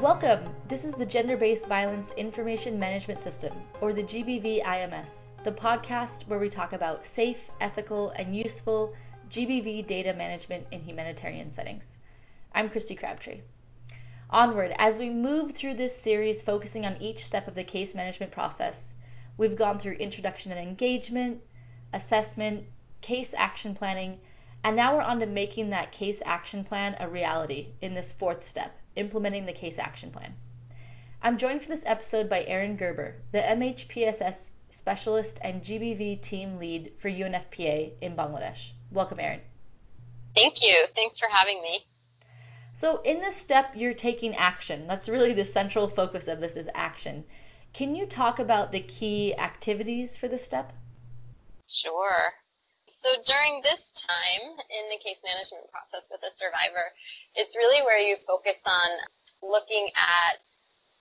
Welcome! This is the Gender Based Violence Information Management System, or the GBV IMS, the podcast where we talk about safe, ethical, and useful GBV data management in humanitarian settings. I'm Christy Crabtree. Onward, as we move through this series focusing on each step of the case management process, we've gone through introduction and engagement, assessment, case action planning, and now we're on to making that case action plan a reality in this fourth step, implementing the case action plan. I'm joined for this episode by Erin Gerber, the MHPSS specialist and GBV team lead for UNFPA in Bangladesh. Welcome, Erin. Thank you. Thanks for having me. So, in this step, you're taking action. That's really the central focus of this is action. Can you talk about the key activities for this step? Sure. So during this time in the case management process with a survivor, it's really where you focus on looking at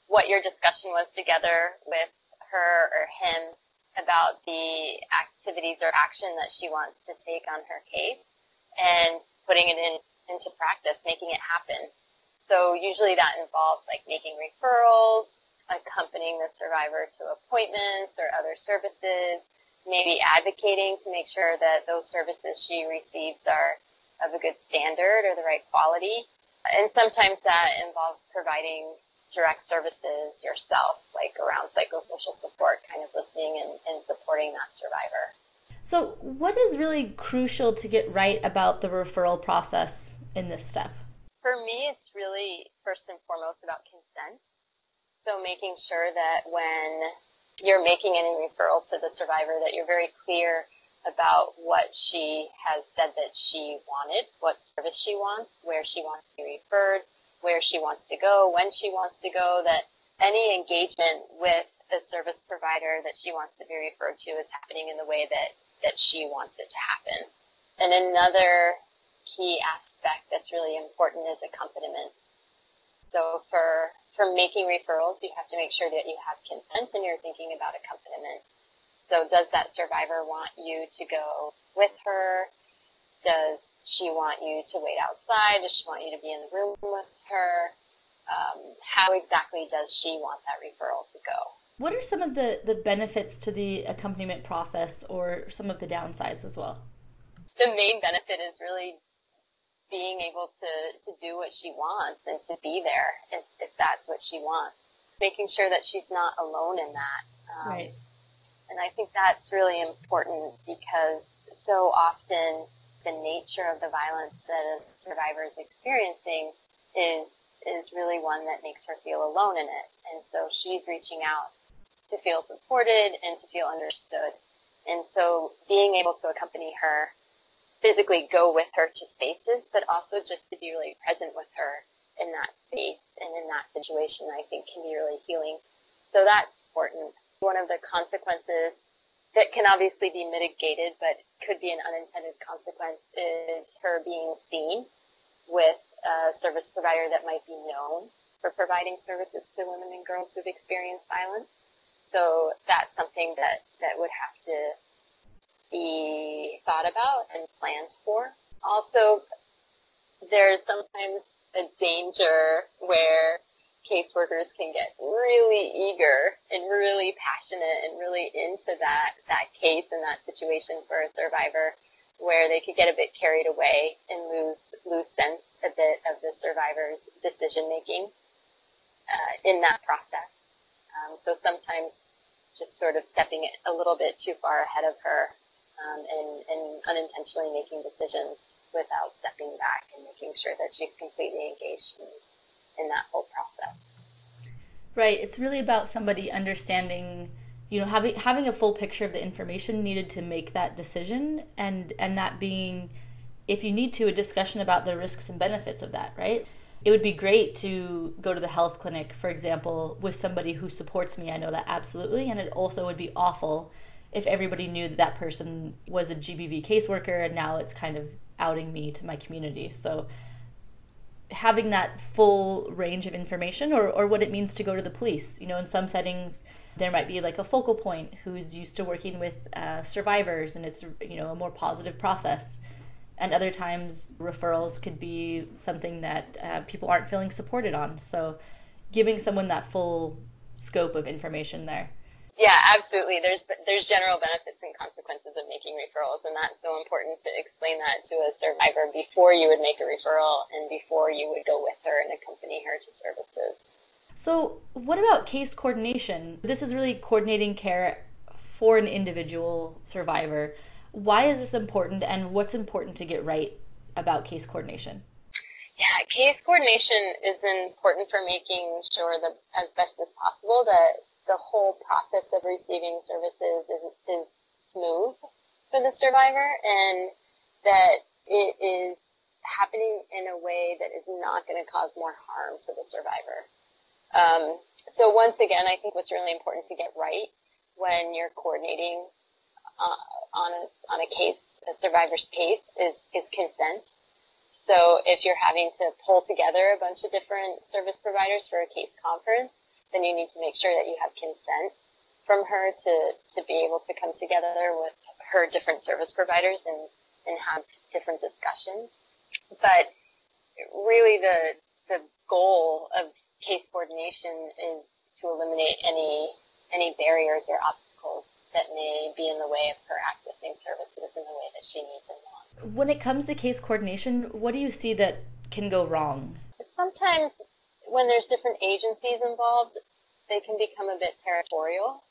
what your discussion was together with her or him about the activities or action that she wants to take on her case and putting it in into practice, making it happen. So usually that involves like making referrals, accompanying the survivor to appointments or other services, maybe advocating to make sure that those services she receives are of a good standard or the right quality. And sometimes that involves providing direct services yourself, like around psychosocial support, kind of listening and, and supporting that survivor. So, what is really crucial to get right about the referral process in this step? For me, it's really first and foremost about consent. So, making sure that when you're making any referrals to the survivor, that you're very clear about what she has said that she wanted, what service she wants, where she wants to be referred, where she wants to go, when she wants to go, that any engagement with a service provider that she wants to be referred to is happening in the way that that she wants it to happen. And another key aspect that's really important is accompaniment. So for for making referrals, you have to make sure that you have consent and you're thinking about accompaniment. So does that survivor want you to go with her? Does she want you to wait outside? Does she want you to be in the room with her? Um, how exactly does she want that referral to go? What are some of the, the benefits to the accompaniment process or some of the downsides as well? The main benefit is really being able to, to do what she wants and to be there if, if that's what she wants. Making sure that she's not alone in that. Um, right. And I think that's really important because so often the nature of the violence that a survivor is experiencing is is really one that makes her feel alone in it. And so she's reaching out to feel supported and to feel understood. And so being able to accompany her, physically go with her to spaces, but also just to be really present with her in that space and in that situation, I think can be really healing. So that's important. One of the consequences that can obviously be mitigated, but could be an unintended consequence, is her being seen with a service provider that might be known for providing services to women and girls who've experienced violence. So that's something that, that would have to be thought about and planned for. Also, there's sometimes a danger where caseworkers can get really eager and really passionate and really into that, that case and that situation for a survivor where they could get a bit carried away and lose lose sense a bit of the survivor's decision making uh, in that process. Um, so sometimes just sort of stepping a little bit too far ahead of her um, and, and unintentionally making decisions without stepping back and making sure that she's completely engaged in, in that whole process. Right. It's really about somebody understanding, you know, having having a full picture of the information needed to make that decision, and and that being, if you need to, a discussion about the risks and benefits of that. Right it would be great to go to the health clinic, for example, with somebody who supports me. I know that absolutely. And it also would be awful if everybody knew that that person was a GBV caseworker and now it's kind of outing me to my community. So having that full range of information or, or what it means to go to the police. You know, in some settings, there might be like a focal point who's used to working with uh, survivors and it's, you know, a more positive process and other times referrals could be something that uh, people aren't feeling supported on. So giving someone that full scope of information there. Yeah, absolutely. There's there's general benefits and consequences of making referrals, and that's so important to explain that to a survivor before you would make a referral and before you would go with her and accompany her to services. So, what about case coordination? This is really coordinating care for an individual survivor. Why is this important, and what's important to get right about case coordination? Yeah, case coordination is important for making sure that as best as possible that the whole process of receiving services is, is smooth for the survivor and that it is happening in a way that is not going to cause more harm to the survivor. Um, so once again, I think what's really important to get right when you're coordinating uh, on a on a case, a survivor's case, is is consent. So if you're having to pull together a bunch of different service providers for a case conference, then you need to make sure that you have consent from her to, to be able to come together with her different service providers and, and have different discussions. But really the, the goal of case coordination is to eliminate any, any barriers or obstacles that may be in the way of her accessing services in the way that she needs and wants. When it comes to case coordination, what do you see that can go wrong? Sometimes when there's different agencies involved, they can become a bit territorial.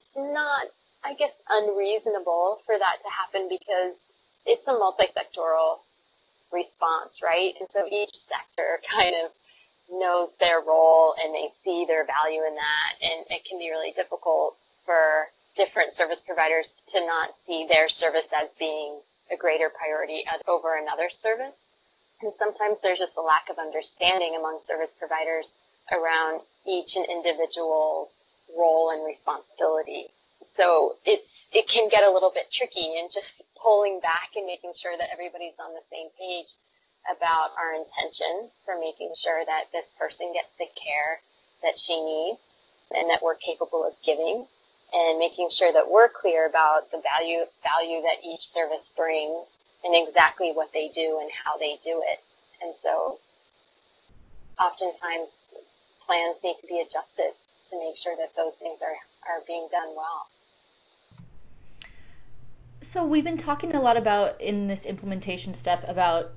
It's not, I guess, unreasonable for that to happen because it's a multi-sectoral response, right? And so each sector kind of knows their role and they see their value in that. And it can be really difficult for different service providers to not see their service as being a greater priority over another service. And sometimes there's just a lack of understanding among service providers around each and individual's role and responsibility. So it's it can get a little bit tricky and just pulling back and making sure that everybody's on the same page about our intention for making sure that this person gets the care that she needs and that we're capable of giving and making sure that we're clear about the value value that each service brings and exactly what they do and how they do it. And so oftentimes plans need to be adjusted to make sure that those things are, are being done well. So we've been talking a lot about in this implementation step about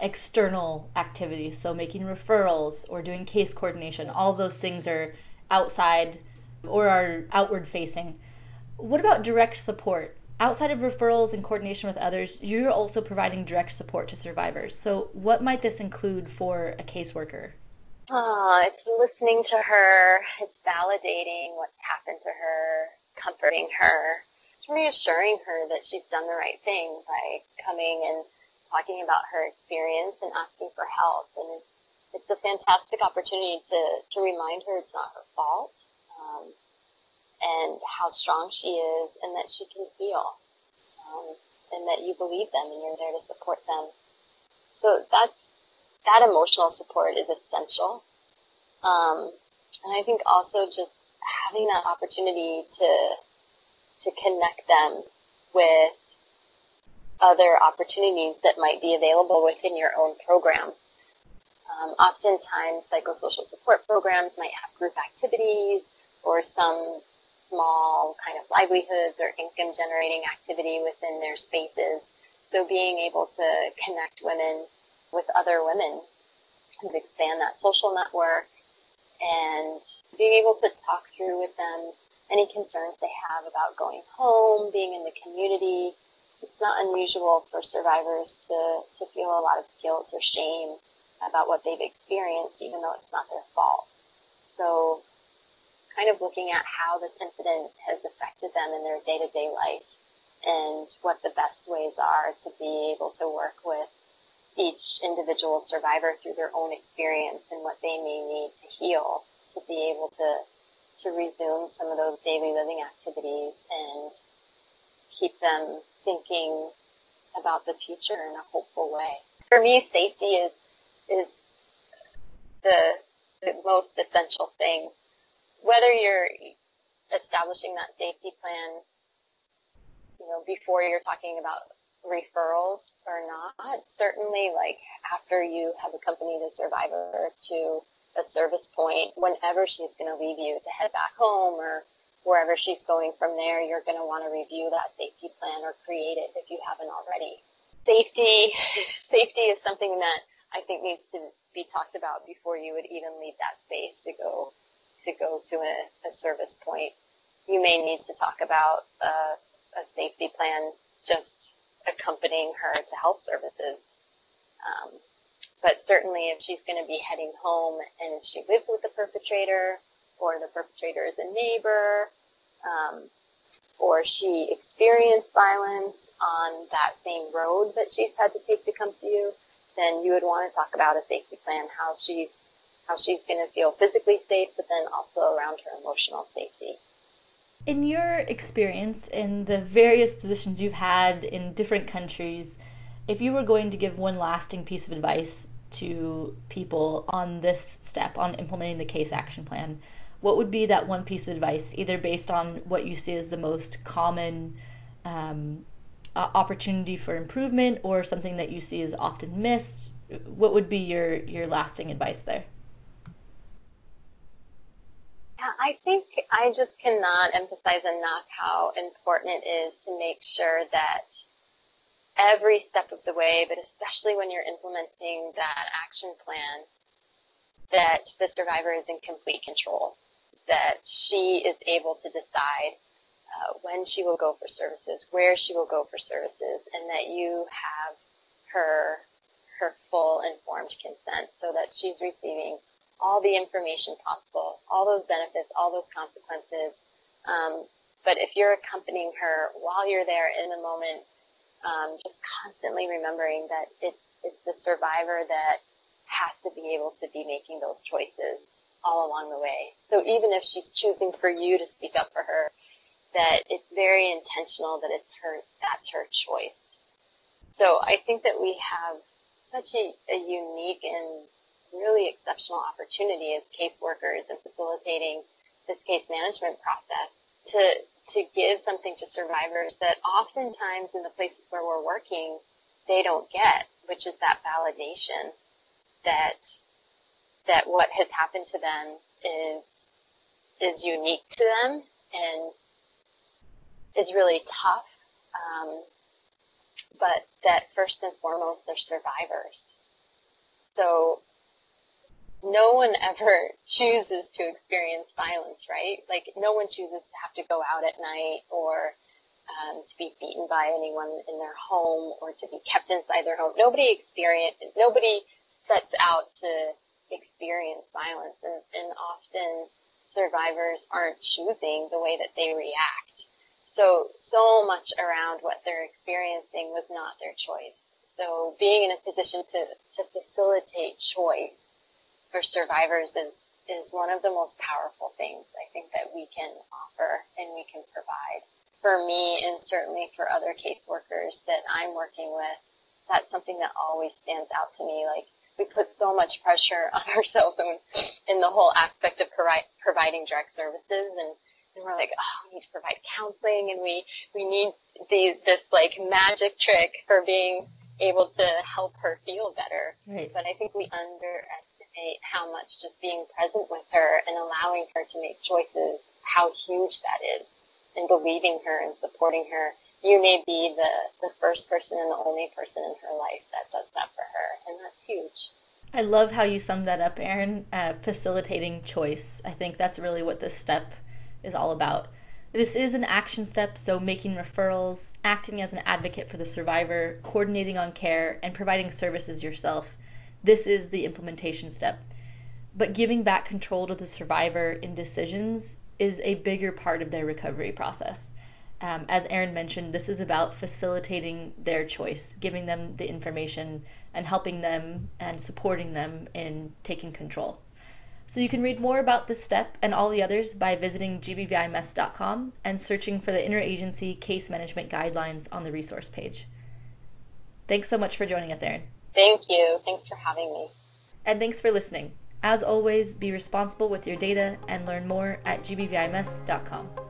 external activities, so making referrals or doing case coordination. All those things are outside or are outward facing. What about direct support? Outside of referrals and coordination with others, you're also providing direct support to survivors. So, what might this include for a caseworker? Oh, it's listening to her, it's validating what's happened to her, comforting her, just reassuring her that she's done the right thing by coming and talking about her experience and asking for help. And it's a fantastic opportunity to, to remind her it's not her fault um, and how strong she is and that she can heal um, and that you believe them and you're there to support them. So that's that emotional support is essential. Um, and I think also just having that opportunity to to connect them with other opportunities that might be available within your own program. Um, oftentimes, psychosocial support programs might have group activities or some small kind of livelihoods or income generating activity within their spaces. So being able to connect women with other women and expand that social network and being able to talk through with them any concerns they have about going home, being in the community. It's not unusual for survivors to, to feel a lot of guilt or shame about what they've experienced, even though it's not their fault. So, kind of looking at how this incident has affected them in their day to day life and what the best ways are to be able to work with each individual survivor through their own experience and what they may need to heal to be able to to resume some of those daily living activities and keep them thinking about the future in a hopeful way. For me, safety is is the, the most essential thing. Whether you're establishing that safety plan, you know, before you're talking about referrals or not. Certainly, like after you have accompanied a survivor to a service point whenever she's going to leave you to head back home or wherever she's going from there, you're going to want to review that safety plan or create it if you haven't already. Safety, safety is something that I think needs to be talked about before you would even leave that space to go to go to a, a service point. You may need to talk about a safety plan just accompanying her to health services. Um, but certainly, if she's going to be heading home and she lives with the perpetrator, or the perpetrator is a neighbor, um, or she experienced violence on that same road that she's had to take to come to you, then you would want to talk about a safety plan, how she's how she's going to feel physically safe, but then also around her emotional safety. In your experience in the various positions you've had in different countries, if you were going to give one lasting piece of advice to people on this step, on implementing the case action plan, what would be that one piece of advice, either based on what you see as the most common um, opportunity for improvement or something that you see is often missed? What would be your, your lasting advice there? Yeah, I think I just cannot emphasize enough how important it is to make sure that every step of the way, but especially when you're implementing that action plan, that the survivor is in complete control, that she is able to decide uh, when she will go for services, where she will go for services, and that you have her her full informed consent so that she's receiving all the information possible, all those benefits, all those consequences. Um, but if you're accompanying her while you're there in the moment, um, just constantly remembering that it's it's the survivor that has to be able to be making those choices all along the way. So even if she's choosing for you to speak up for her, that it's very intentional that it's her that's her choice. So I think that we have such a, a unique and really exceptional opportunity as caseworkers and facilitating this case management process to to give something to survivors that oftentimes in the places where we're working they don't get, which is that validation that that what has happened to them is is unique to them and is really tough. Um, but that first and foremost, they're survivors. So no one ever chooses to experience violence, right? Like no one chooses to have to go out at night or um, to be beaten by anyone in their home or to be kept inside their home. Nobody experience, nobody sets out to experience violence, and, and often survivors aren't choosing the way that they react. So, so much around what they're experiencing was not their choice. So, being in a position to, to facilitate choice for survivors is, is one of the most powerful things I think that we can offer and we can provide. For me, and certainly for other caseworkers that I'm working with, that's something that always stands out to me. Like, we put so much pressure on ourselves in, in the whole aspect of provi- providing direct services and and we're like, oh, we need to provide counseling, and we we need the this like magic trick for being able to help her feel better. Right. But I think we underestimate how much just being present with her and allowing her to make choices, how huge that is, and believing her and supporting her. You may be the, the first person and the only person in her life that does that for her, and that's huge. I love how you summed that up, Erin. Uh, facilitating choice. I think that's really what this step is all about. This is an action step, so making referrals, acting as an advocate for the survivor, coordinating on care, and providing services yourself. This is the implementation step. But giving back control to the survivor in decisions is a bigger part of their recovery process. Um, as Erin mentioned, this is about facilitating their choice, giving them the information, and helping them and supporting them in taking control. So you can read more about this step and all the others by visiting gbvims.com and searching for the Interagency Case Management Guidelines on the resource page. Thanks so much for joining us, Erin. Thank you. Thanks for having me. And thanks for listening. As always, be responsible with your data and learn more at gbvims.com.